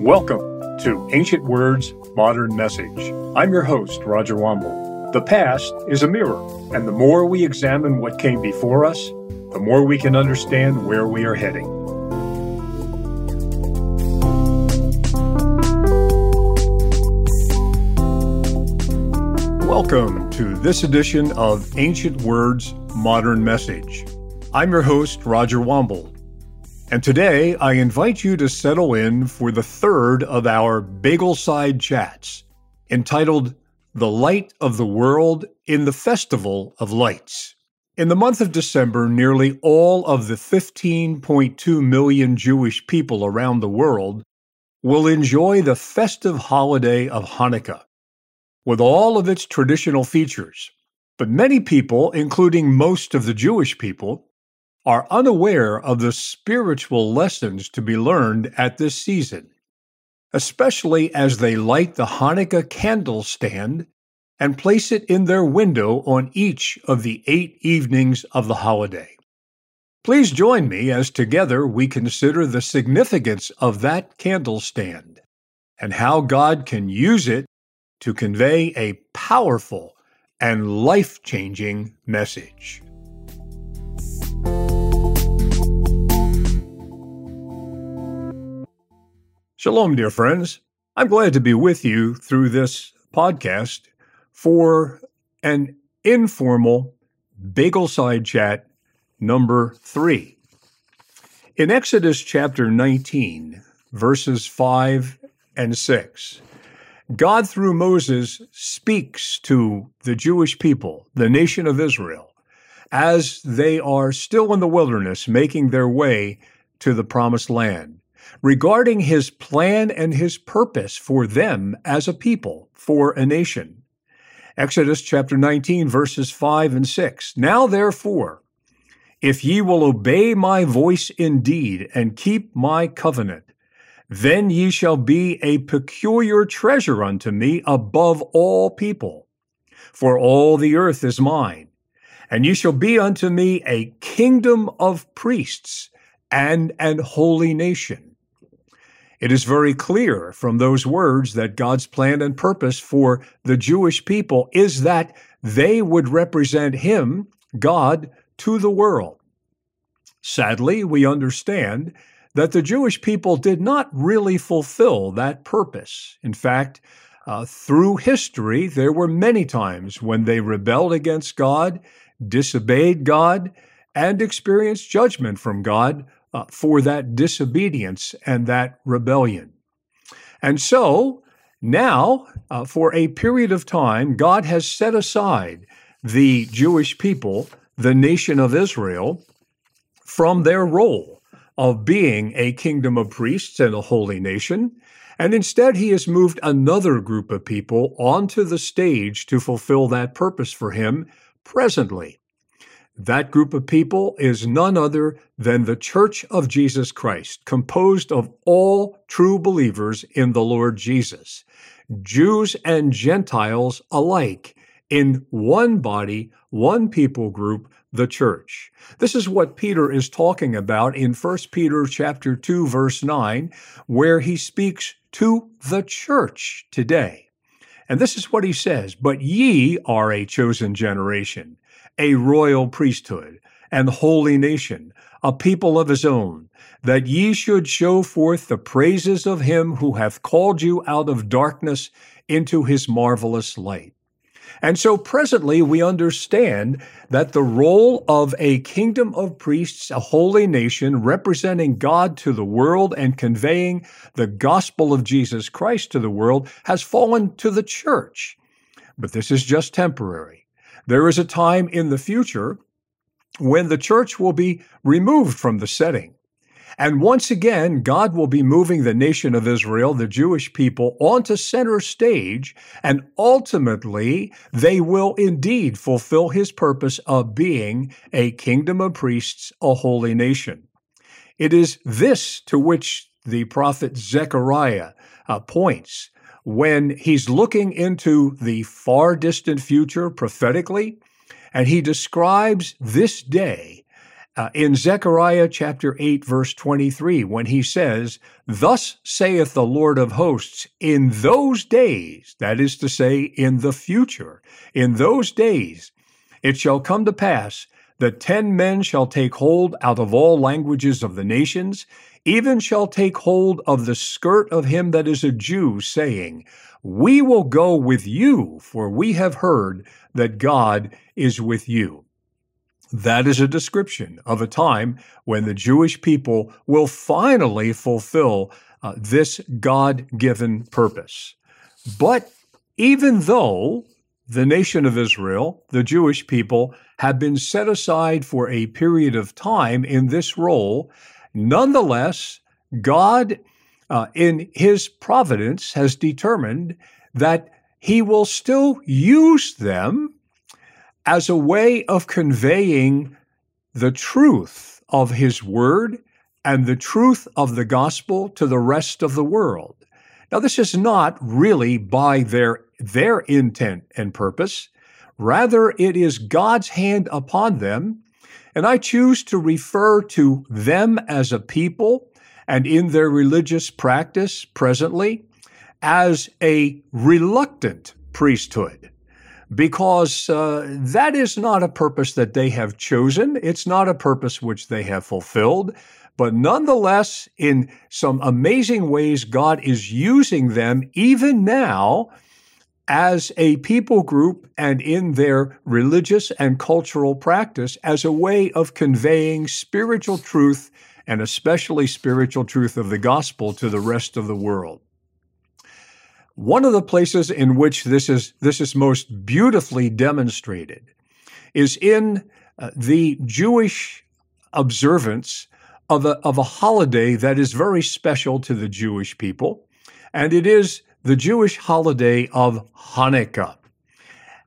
Welcome to Ancient Words, Modern Message. I'm your host, Roger Wambold. The past is a mirror, and the more we examine what came before us, the more we can understand where we are heading. Welcome to this edition of Ancient Words, Modern Message. I'm your host, Roger Wambold. And today I invite you to settle in for the third of our Bagel Side chats, entitled The Light of the World in the Festival of Lights. In the month of December, nearly all of the 15.2 million Jewish people around the world will enjoy the festive holiday of Hanukkah, with all of its traditional features. But many people, including most of the Jewish people, are unaware of the spiritual lessons to be learned at this season, especially as they light the Hanukkah candle stand and place it in their window on each of the eight evenings of the holiday. Please join me as together we consider the significance of that candle stand and how God can use it to convey a powerful and life changing message. Shalom, dear friends. I'm glad to be with you through this podcast for an informal bagel side chat number three. In Exodus chapter 19, verses 5 and 6, God, through Moses, speaks to the Jewish people, the nation of Israel, as they are still in the wilderness making their way to the promised land regarding his plan and his purpose for them as a people, for a nation. Exodus chapter 19, verses 5 and 6. Now therefore, if ye will obey my voice indeed and keep my covenant, then ye shall be a peculiar treasure unto me above all people. For all the earth is mine, and ye shall be unto me a kingdom of priests and an holy nation. It is very clear from those words that God's plan and purpose for the Jewish people is that they would represent Him, God, to the world. Sadly, we understand that the Jewish people did not really fulfill that purpose. In fact, uh, through history, there were many times when they rebelled against God, disobeyed God, and experienced judgment from God uh, for that disobedience and that rebellion. And so now, uh, for a period of time, God has set aside the Jewish people, the nation of Israel, from their role of being a kingdom of priests and a holy nation. And instead, he has moved another group of people onto the stage to fulfill that purpose for him presently. That group of people is none other than the Church of Jesus Christ, composed of all true believers in the Lord Jesus, Jews and Gentiles alike, in one body, one people group, the church. This is what Peter is talking about in 1 Peter chapter 2 verse 9 where he speaks to the church today. And this is what he says, but ye are a chosen generation, a royal priesthood, and holy nation, a people of his own, that ye should show forth the praises of him who hath called you out of darkness into his marvelous light. And so presently we understand that the role of a kingdom of priests, a holy nation representing God to the world and conveying the gospel of Jesus Christ to the world has fallen to the church. But this is just temporary. There is a time in the future when the church will be removed from the setting. And once again, God will be moving the nation of Israel, the Jewish people, onto center stage, and ultimately they will indeed fulfill his purpose of being a kingdom of priests, a holy nation. It is this to which the prophet Zechariah uh, points when he's looking into the far distant future prophetically, and he describes this day uh, in Zechariah chapter 8, verse 23, when he says, Thus saith the Lord of hosts, in those days, that is to say, in the future, in those days, it shall come to pass that ten men shall take hold out of all languages of the nations, even shall take hold of the skirt of him that is a Jew, saying, We will go with you, for we have heard that God is with you. That is a description of a time when the Jewish people will finally fulfill uh, this God given purpose. But even though the nation of Israel, the Jewish people, have been set aside for a period of time in this role, nonetheless, God, uh, in his providence, has determined that he will still use them as a way of conveying the truth of his word and the truth of the gospel to the rest of the world. Now, this is not really by their, their intent and purpose. Rather, it is God's hand upon them. And I choose to refer to them as a people and in their religious practice presently as a reluctant priesthood because uh, that is not a purpose that they have chosen. It's not a purpose which they have fulfilled. But nonetheless, in some amazing ways, God is using them even now as a people group and in their religious and cultural practice as a way of conveying spiritual truth and especially spiritual truth of the gospel to the rest of the world. One of the places in which this is, this is most beautifully demonstrated is in uh, the Jewish observance of a, of a holiday that is very special to the Jewish people, and it is the Jewish holiday of Hanukkah.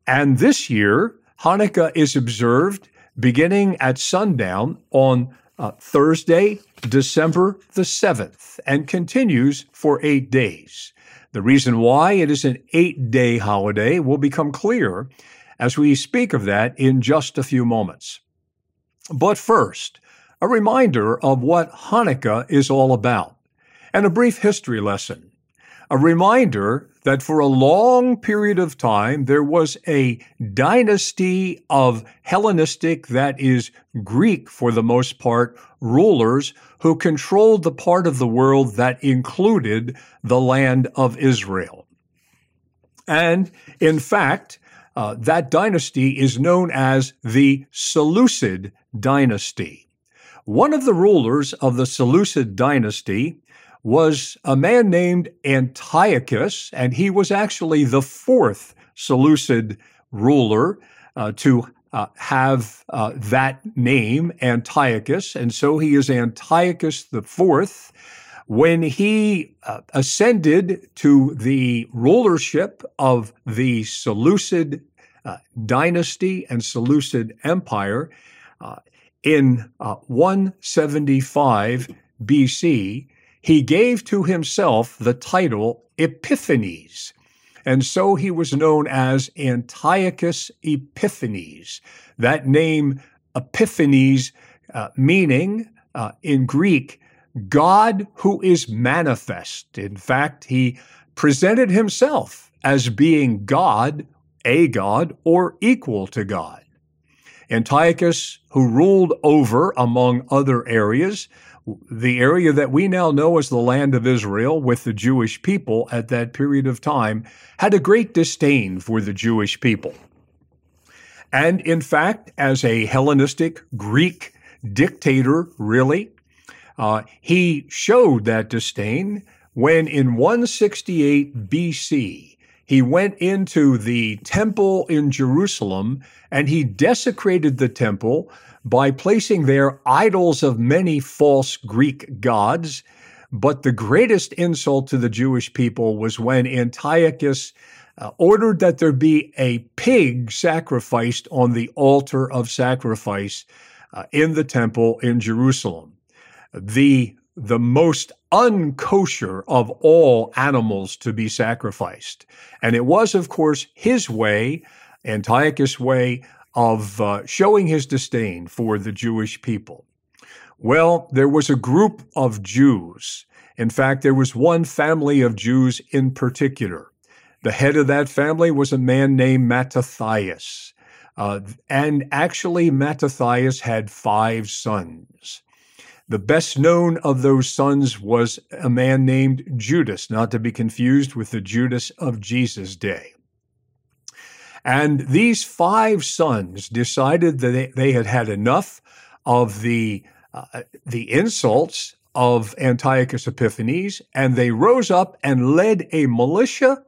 And this year, Hanukkah is observed beginning at sundown on uh, Thursday, December the 7th, and continues for eight days. The reason why it is an eight day holiday will become clear as we speak of that in just a few moments. But first, a reminder of what Hanukkah is all about and a brief history lesson. A reminder that for a long period of time there was a dynasty of Hellenistic, that is, Greek for the most part, rulers who controlled the part of the world that included the land of Israel. And in fact, uh, that dynasty is known as the Seleucid dynasty. One of the rulers of the Seleucid dynasty was a man named Antiochus, and he was actually the fourth Seleucid ruler uh, to uh, have uh, that name, Antiochus, and so he is Antiochus the fourth. When he uh, ascended to the rulership of the Seleucid uh, dynasty and Seleucid empire uh, in 175 BC, he gave to himself the title Epiphanes. And so he was known as Antiochus Epiphanes. That name, Epiphanes, uh, meaning uh, in Greek, God who is manifest. In fact, he presented himself as being God, a God, or equal to God. Antiochus, who ruled over, among other areas, the area that we now know as the land of Israel with the Jewish people at that period of time had a great disdain for the Jewish people. And in fact, as a Hellenistic Greek dictator, really, uh, he showed that disdain when in 168 BC he went into the temple in Jerusalem and he desecrated the temple by placing there idols of many false Greek gods. But the greatest insult to the Jewish people was when Antiochus uh, ordered that there be a pig sacrificed on the altar of sacrifice uh, in the temple in Jerusalem. The, the most unkosher of all animals to be sacrificed. And it was, of course, his way, Antiochus' way, of uh, showing his disdain for the Jewish people? Well, there was a group of Jews. In fact, there was one family of Jews in particular. The head of that family was a man named Mattathias. Uh, and actually, Mattathias had five sons. The best known of those sons was a man named Judas, not to be confused with the Judas of Jesus' day. And these five sons decided that they had had enough of the, uh, the insults of Antiochus Epiphanes, and they rose up and led a militia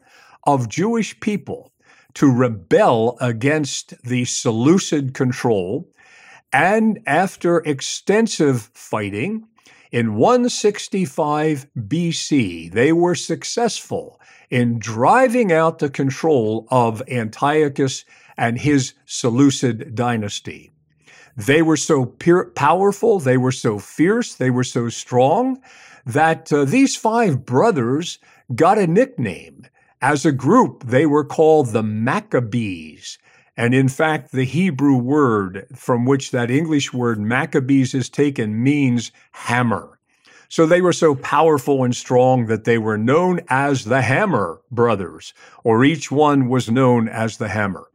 of Jewish people to rebel against the Seleucid control. And after extensive fighting, in 165 BC, they were successful in driving out the control of Antiochus and his Seleucid dynasty. They were so powerful, they were so fierce, they were so strong that uh, these five brothers got a nickname. As a group, they were called the Maccabees. And in fact, the Hebrew word from which that English word Maccabees is taken means hammer. So they were so powerful and strong that they were known as the Hammer Brothers, or each one was known as the Hammer.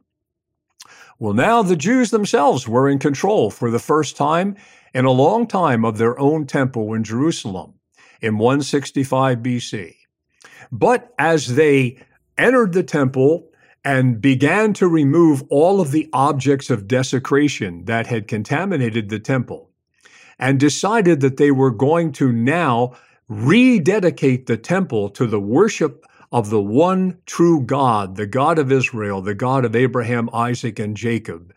Well, now the Jews themselves were in control for the first time in a long time of their own temple in Jerusalem in 165 BC. But as they entered the temple and began to remove all of the objects of desecration that had contaminated the temple and decided that they were going to now rededicate the temple to the worship of the one true God, the God of Israel, the God of Abraham, Isaac, and Jacob.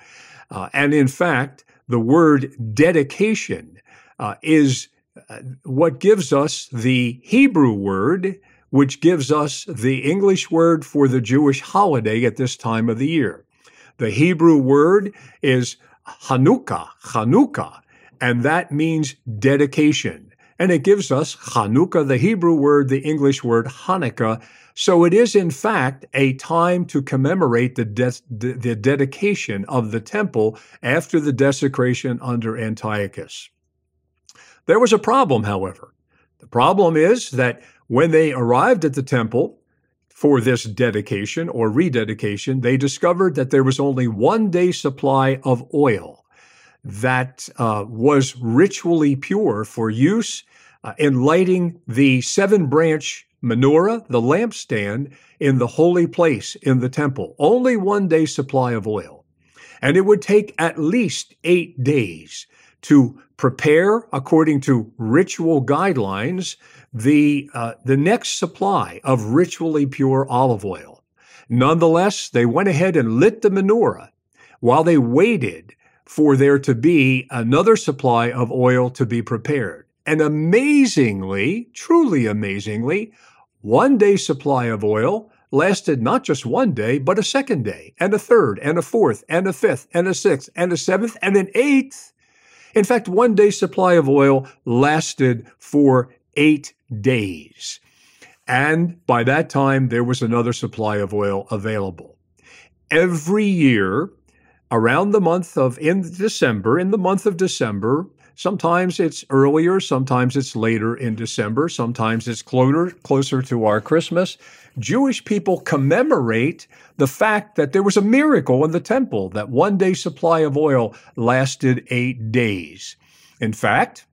Uh, and in fact, the word dedication uh, is uh, what gives us the Hebrew word which gives us the English word for the Jewish holiday at this time of the year. The Hebrew word is Hanukkah, Hanukkah, and that means dedication. And it gives us Hanukkah, the Hebrew word, the English word Hanukkah. So it is, in fact, a time to commemorate the, de- the dedication of the temple after the desecration under Antiochus. There was a problem, however. The problem is that when they arrived at the temple for this dedication or rededication, they discovered that there was only one day supply of oil that uh, was ritually pure for use uh, in lighting the seven branch menorah, the lampstand, in the holy place in the temple. Only one day supply of oil. And it would take at least eight days to prepare, according to ritual guidelines, the, uh, the next supply of ritually pure olive oil. Nonetheless, they went ahead and lit the menorah while they waited for there to be another supply of oil to be prepared. And amazingly, truly amazingly, one day supply of oil lasted not just one day, but a second day, and a third, and a fourth, and a fifth, and a sixth, and a seventh, and an eighth. In fact, one day's supply of oil lasted for eight days. And by that time, there was another supply of oil available. Every year, around the month of in December, in the month of December, sometimes it's earlier, sometimes it's later in December, sometimes it's closer, closer to our Christmas. Jewish people commemorate the fact that there was a miracle in the temple, that one day supply of oil lasted eight days. In fact,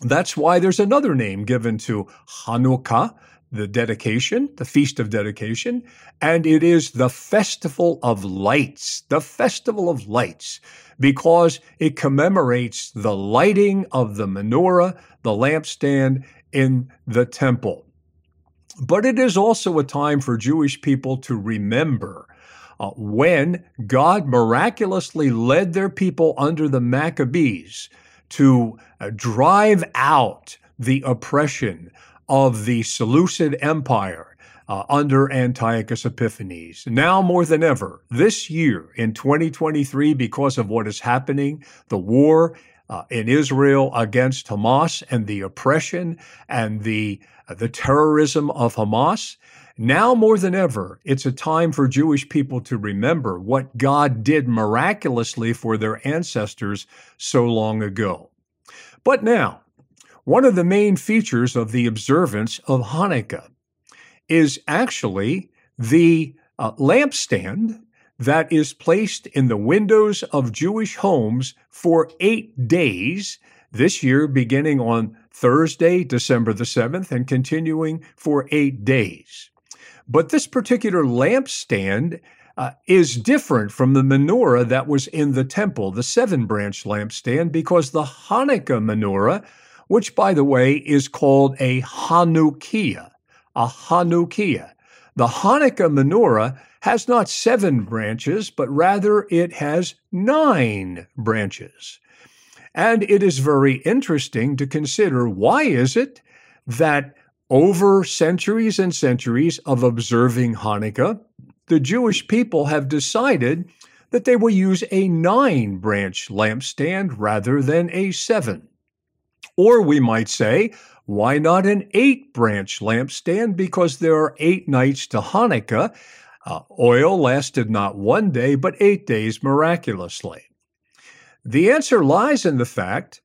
that's why there's another name given to Hanukkah, the dedication, the feast of dedication, and it is the festival of lights, the festival of lights, because it commemorates the lighting of the menorah, the lampstand in the temple. But it is also a time for Jewish people to remember uh, when God miraculously led their people under the Maccabees to uh, drive out the oppression of the Seleucid Empire uh, under Antiochus Epiphanes. Now more than ever, this year in 2023, because of what is happening, the war uh, in Israel against Hamas and the oppression and the uh, the terrorism of Hamas. Now more than ever, it's a time for Jewish people to remember what God did miraculously for their ancestors so long ago. But now, one of the main features of the observance of Hanukkah is actually the uh, lampstand that is placed in the windows of Jewish homes for eight days, this year beginning on Thursday, December the 7th, and continuing for eight days. But this particular lampstand uh, is different from the menorah that was in the temple, the seven branch lampstand, because the Hanukkah menorah, which by the way is called a Hanukkiah, a Hanukkiah. The Hanukkah menorah has not seven branches, but rather it has nine branches. And it is very interesting to consider why is it that over centuries and centuries of observing Hanukkah, the Jewish people have decided that they will use a nine branch lampstand rather than a seven. Or we might say, why not an eight branch lampstand? Because there are eight nights to Hanukkah, uh, oil lasted not one day, but eight days miraculously. The answer lies in the fact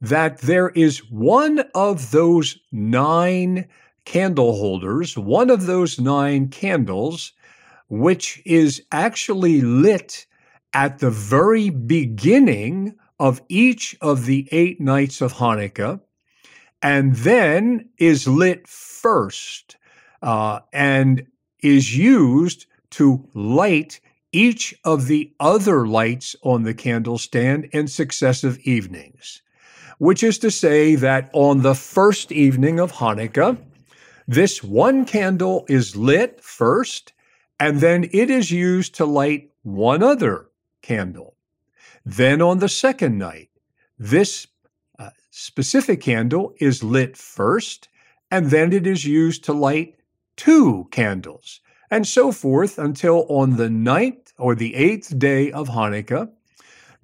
that there is one of those nine candle holders, one of those nine candles, which is actually lit at the very beginning of each of the eight nights of Hanukkah, and then is lit first. Uh, and is used to light each of the other lights on the candlestand in successive evenings, which is to say that on the first evening of Hanukkah, this one candle is lit first, and then it is used to light one other candle. Then on the second night, this uh, specific candle is lit first, and then it is used to light two candles, and so forth until on the ninth or the eighth day of Hanukkah,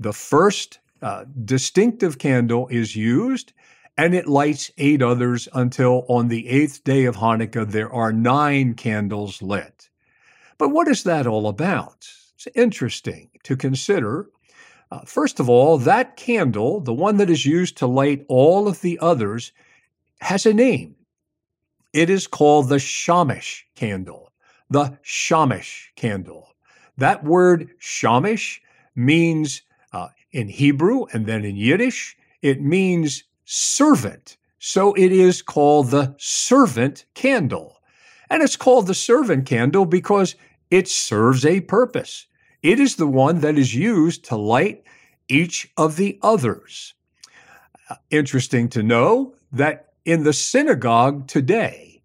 the first uh, distinctive candle is used and it lights eight others until on the eighth day of Hanukkah there are nine candles lit. But what is that all about? It's interesting to consider. Uh, first of all, that candle, the one that is used to light all of the others, has a name. It is called the Shamash candle. The Shamash candle. That word Shamash means uh, in Hebrew and then in Yiddish, it means servant. So it is called the servant candle. And it's called the servant candle because it serves a purpose. It is the one that is used to light each of the others. Uh, interesting to know that in the synagogue today,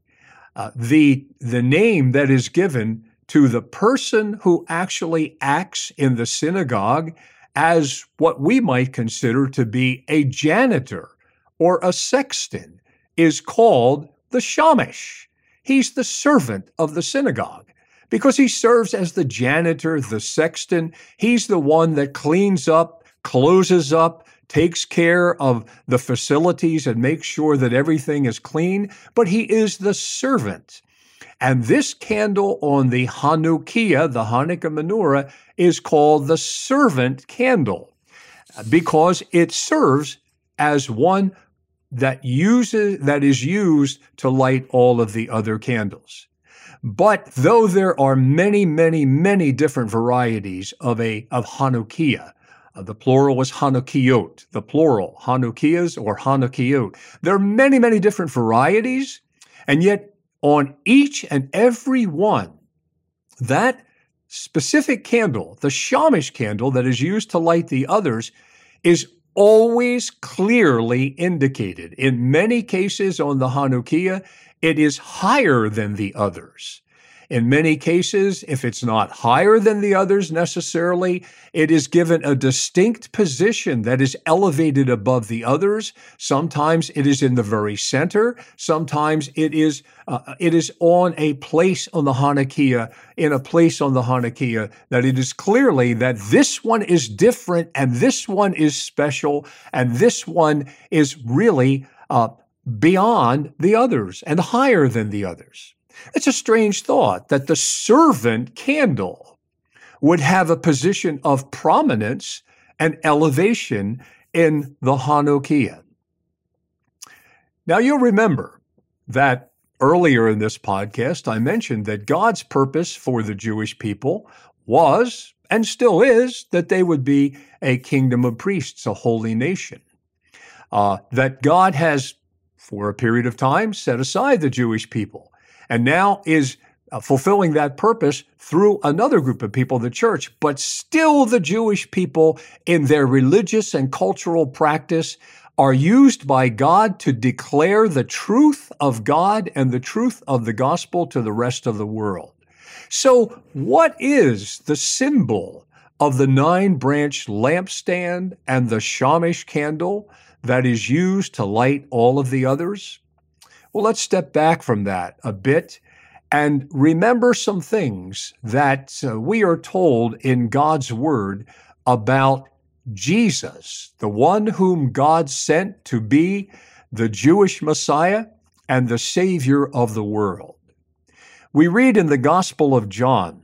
uh, the, the name that is given to the person who actually acts in the synagogue as what we might consider to be a janitor or a sexton is called the shamash. He's the servant of the synagogue because he serves as the janitor, the sexton. He's the one that cleans up, closes up, takes care of the facilities and makes sure that everything is clean, but he is the servant. And this candle on the Hanukkiah, the Hanukkah menorah, is called the servant candle because it serves as one that uses that is used to light all of the other candles. But though there are many, many, many different varieties of a of Hanukkiah, uh, the plural was Hanukkiyot, the plural, Hanukkiyas or Hanukkiyot. There are many, many different varieties, and yet on each and every one, that specific candle, the Shamash candle that is used to light the others, is always clearly indicated. In many cases on the Hanukkiah, it is higher than the others. In many cases, if it's not higher than the others necessarily, it is given a distinct position that is elevated above the others. Sometimes it is in the very center. Sometimes it is uh, it is on a place on the Hanukkiah, in a place on the Hanukkiah that it is clearly that this one is different and this one is special and this one is really uh, beyond the others and higher than the others. It's a strange thought that the servant candle would have a position of prominence and elevation in the Hanukkiah. Now, you'll remember that earlier in this podcast, I mentioned that God's purpose for the Jewish people was and still is that they would be a kingdom of priests, a holy nation. Uh, that God has, for a period of time, set aside the Jewish people and now is uh, fulfilling that purpose through another group of people, the church. But still, the Jewish people, in their religious and cultural practice, are used by God to declare the truth of God and the truth of the gospel to the rest of the world. So, what is the symbol of the nine branch lampstand and the shamash candle that is used to light all of the others? Well, let's step back from that a bit and remember some things that uh, we are told in God's Word about Jesus, the one whom God sent to be the Jewish Messiah and the Savior of the world. We read in the Gospel of John,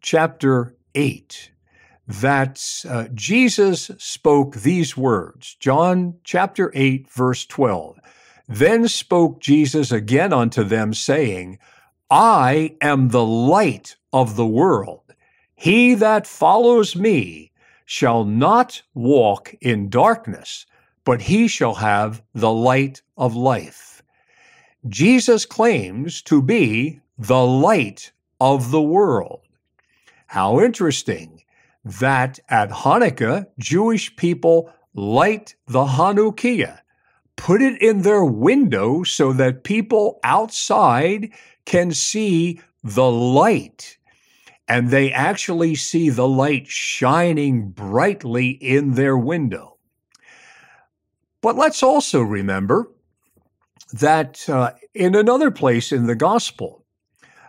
chapter 8, that uh, Jesus spoke these words. John chapter 8, verse 12. Then spoke Jesus again unto them, saying, I am the light of the world. He that follows me shall not walk in darkness, but he shall have the light of life. Jesus claims to be the light of the world. How interesting that at Hanukkah, Jewish people light the Hanukkiah put it in their window so that people outside can see the light. And they actually see the light shining brightly in their window. But let's also remember that uh, in another place in the gospel,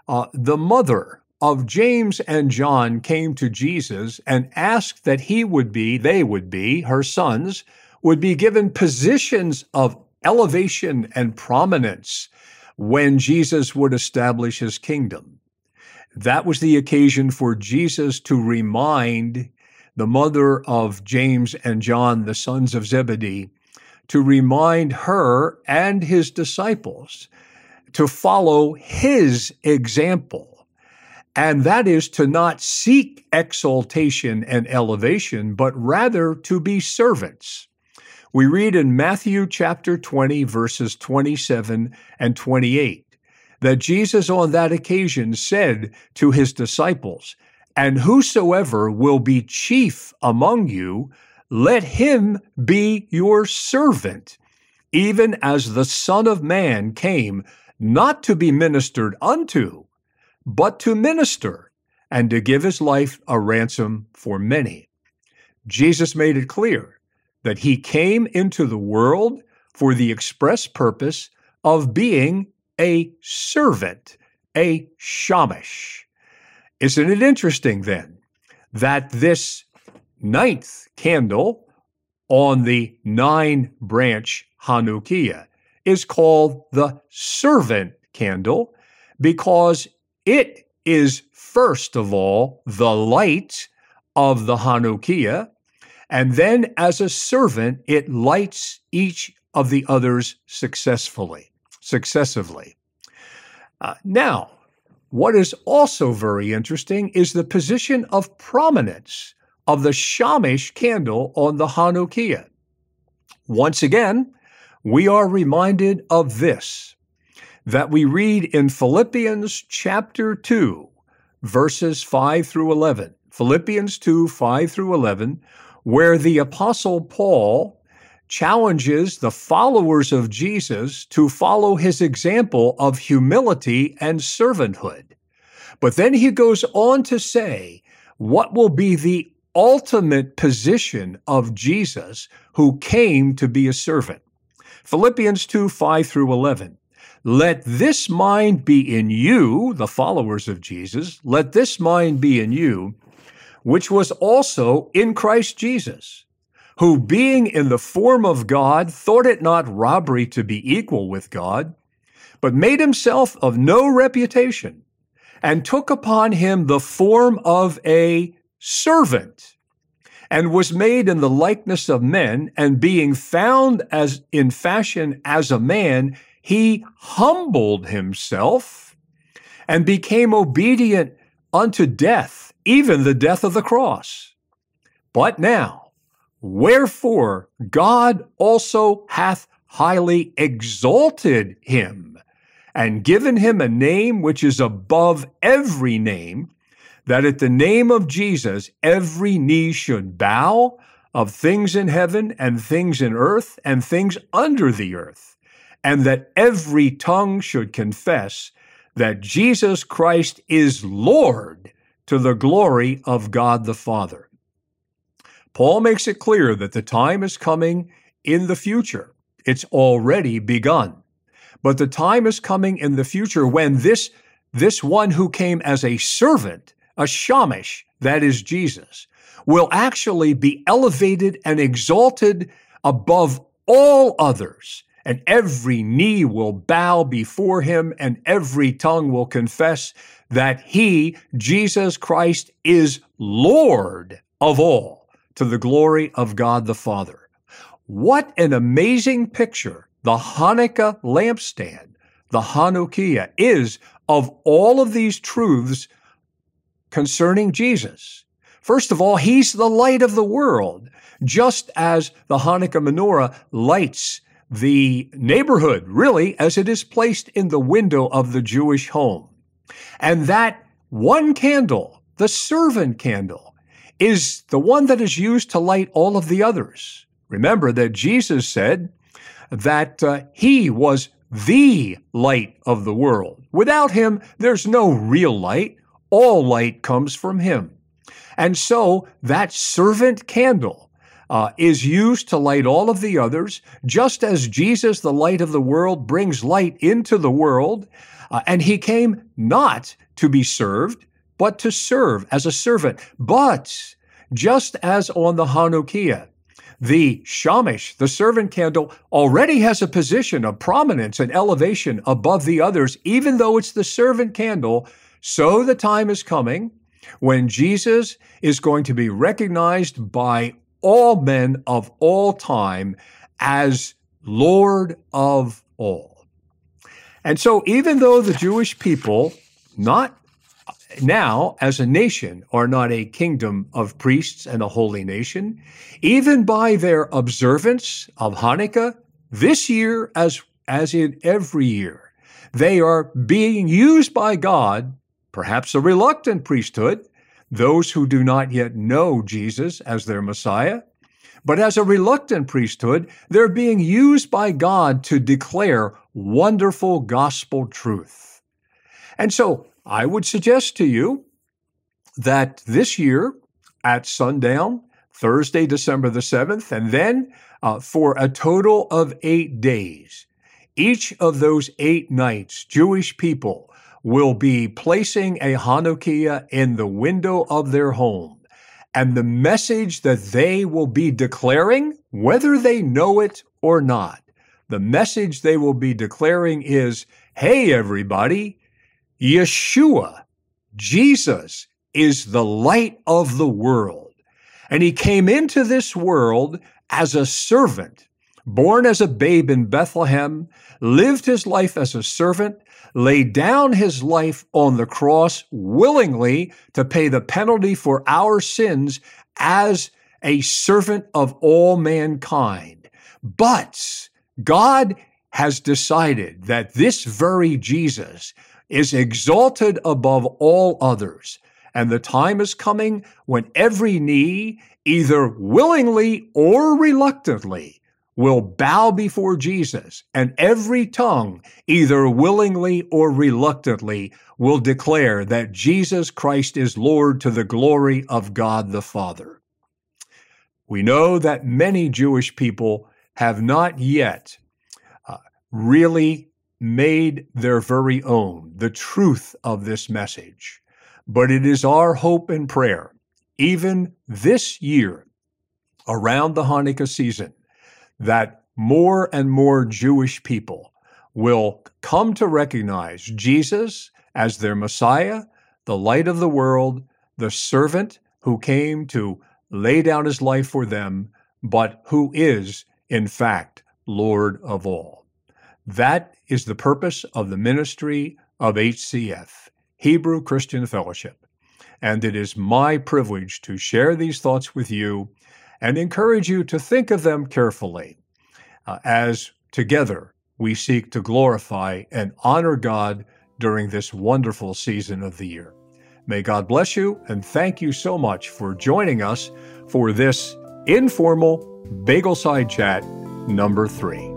uh, the mother of James and John came to Jesus and asked that he would be, they would be, her sons, would be given positions of elevation and prominence when Jesus would establish his kingdom. That was the occasion for Jesus to remind the mother of James and John, the sons of Zebedee, to remind her and his disciples to follow his example. And that is to not seek exaltation and elevation, but rather to be servants. We read in Matthew chapter 20, verses 27 and 28, that Jesus on that occasion said to his disciples, And whosoever will be chief among you, let him be your servant, even as the Son of Man came not to be ministered unto, but to minister, and to give his life a ransom for many. Jesus made it clear that he came into the world for the express purpose of being a servant, a shamash. Isn't it interesting then that this ninth candle on the nine branch Hanukkiah is called the servant candle because it is first of all the light of the Hanukkiah and then, as a servant, it lights each of the others successfully, successively. Uh, now, what is also very interesting is the position of prominence of the Shamash candle on the Hanukkiah. Once again, we are reminded of this that we read in Philippians chapter 2, verses 5 through 11. Philippians 2, 5 through 11, where the Apostle Paul challenges the followers of Jesus to follow his example of humility and servanthood. But then he goes on to say what will be the ultimate position of Jesus, who came to be a servant. Philippians 2 5 through 11. Let this mind be in you, the followers of Jesus, let this mind be in you, which was also in Christ Jesus, who being in the form of God thought it not robbery to be equal with God, but made himself of no reputation, and took upon him the form of a servant and was made in the likeness of men, and being found as in fashion as a man, he humbled himself and became obedient unto death, even the death of the cross. But now, wherefore God also hath highly exalted him and given him a name which is above every name that at the name of Jesus, every knee should bow of things in heaven and things in earth and things under the earth, and that every tongue should confess that Jesus Christ is Lord to the glory of God the Father. Paul makes it clear that the time is coming in the future. It's already begun. But the time is coming in the future when this, this one who came as a servant a shamash, that is Jesus, will actually be elevated and exalted above all others, and every knee will bow before him, and every tongue will confess that he, Jesus Christ, is Lord of all, to the glory of God the Father. What an amazing picture the Hanukkah lampstand, the Hanukkiah, is of all of these truths concerning Jesus. First of all, he's the light of the world, just as the Hanukkah menorah lights the neighborhood, really, as it is placed in the window of the Jewish home. And that one candle, the servant candle, is the one that is used to light all of the others. Remember that Jesus said that uh, he was the light of the world. Without him, there's no real light all light comes from him. And so that servant candle uh, is used to light all of the others, just as Jesus, the light of the world, brings light into the world. Uh, and he came not to be served, but to serve as a servant. But just as on the Hanukkiah, the Shamash, the servant candle, already has a position of prominence and elevation above the others, even though it's the servant candle so the time is coming when Jesus is going to be recognized by all men of all time as Lord of all. And so, even though the Jewish people, not now as a nation, are not a kingdom of priests and a holy nation, even by their observance of Hanukkah this year, as, as in every year, they are being used by God perhaps a reluctant priesthood, those who do not yet know Jesus as their Messiah. But as a reluctant priesthood, they're being used by God to declare wonderful gospel truth. And so I would suggest to you that this year at sundown, Thursday, December the 7th, and then uh, for a total of eight days, each of those eight nights, Jewish people will be placing a Hanukkiah in the window of their home. And the message that they will be declaring, whether they know it or not, the message they will be declaring is Hey, everybody, Yeshua, Jesus, is the light of the world. And he came into this world as a servant, born as a babe in Bethlehem, lived his life as a servant, laid down his life on the cross willingly to pay the penalty for our sins as a servant of all mankind. But God has decided that this very Jesus is exalted above all others. And the time is coming when every knee, either willingly or reluctantly, will bow before Jesus, and every tongue, either willingly or reluctantly, will declare that Jesus Christ is Lord to the glory of God the Father. We know that many Jewish people have not yet uh, really made their very own the truth of this message. But it is our hope and prayer, even this year, around the Hanukkah season, that more and more Jewish people will come to recognize Jesus as their Messiah, the light of the world, the servant who came to lay down his life for them, but who is, in fact, Lord of all. That is the purpose of the ministry of HCF, Hebrew Christian Fellowship. And it is my privilege to share these thoughts with you and encourage you to think of them carefully uh, as together we seek to glorify and honor God during this wonderful season of the year. May God bless you, and thank you so much for joining us for this informal bagel side chat number three.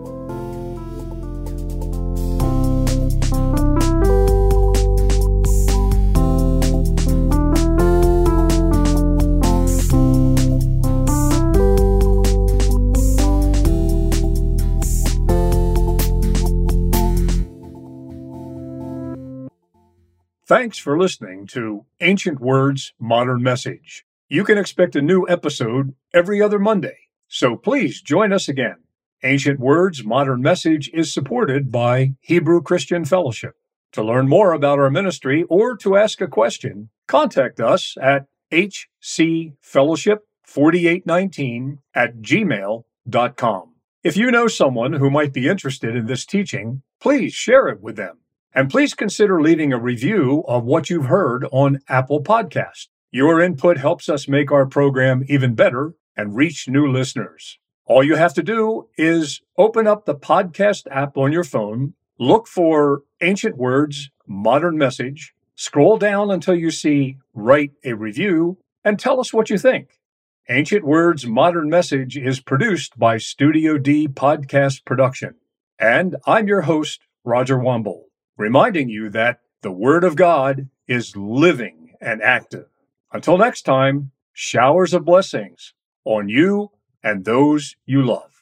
Thanks for listening to Ancient Words Modern Message. You can expect a new episode every other Monday, so please join us again. Ancient Words Modern Message is supported by Hebrew Christian Fellowship. To learn more about our ministry or to ask a question, contact us at hcfellowship4819 at gmail.com. If you know someone who might be interested in this teaching, please share it with them. And please consider leaving a review of what you've heard on Apple Podcast. Your input helps us make our program even better and reach new listeners. All you have to do is open up the podcast app on your phone, look for Ancient Words, Modern Message, scroll down until you see Write a Review, and tell us what you think. Ancient Words Modern Message is produced by Studio D Podcast Production. And I'm your host, Roger Wambold reminding you that the Word of God is living and active. Until next time, showers of blessings on you and those you love.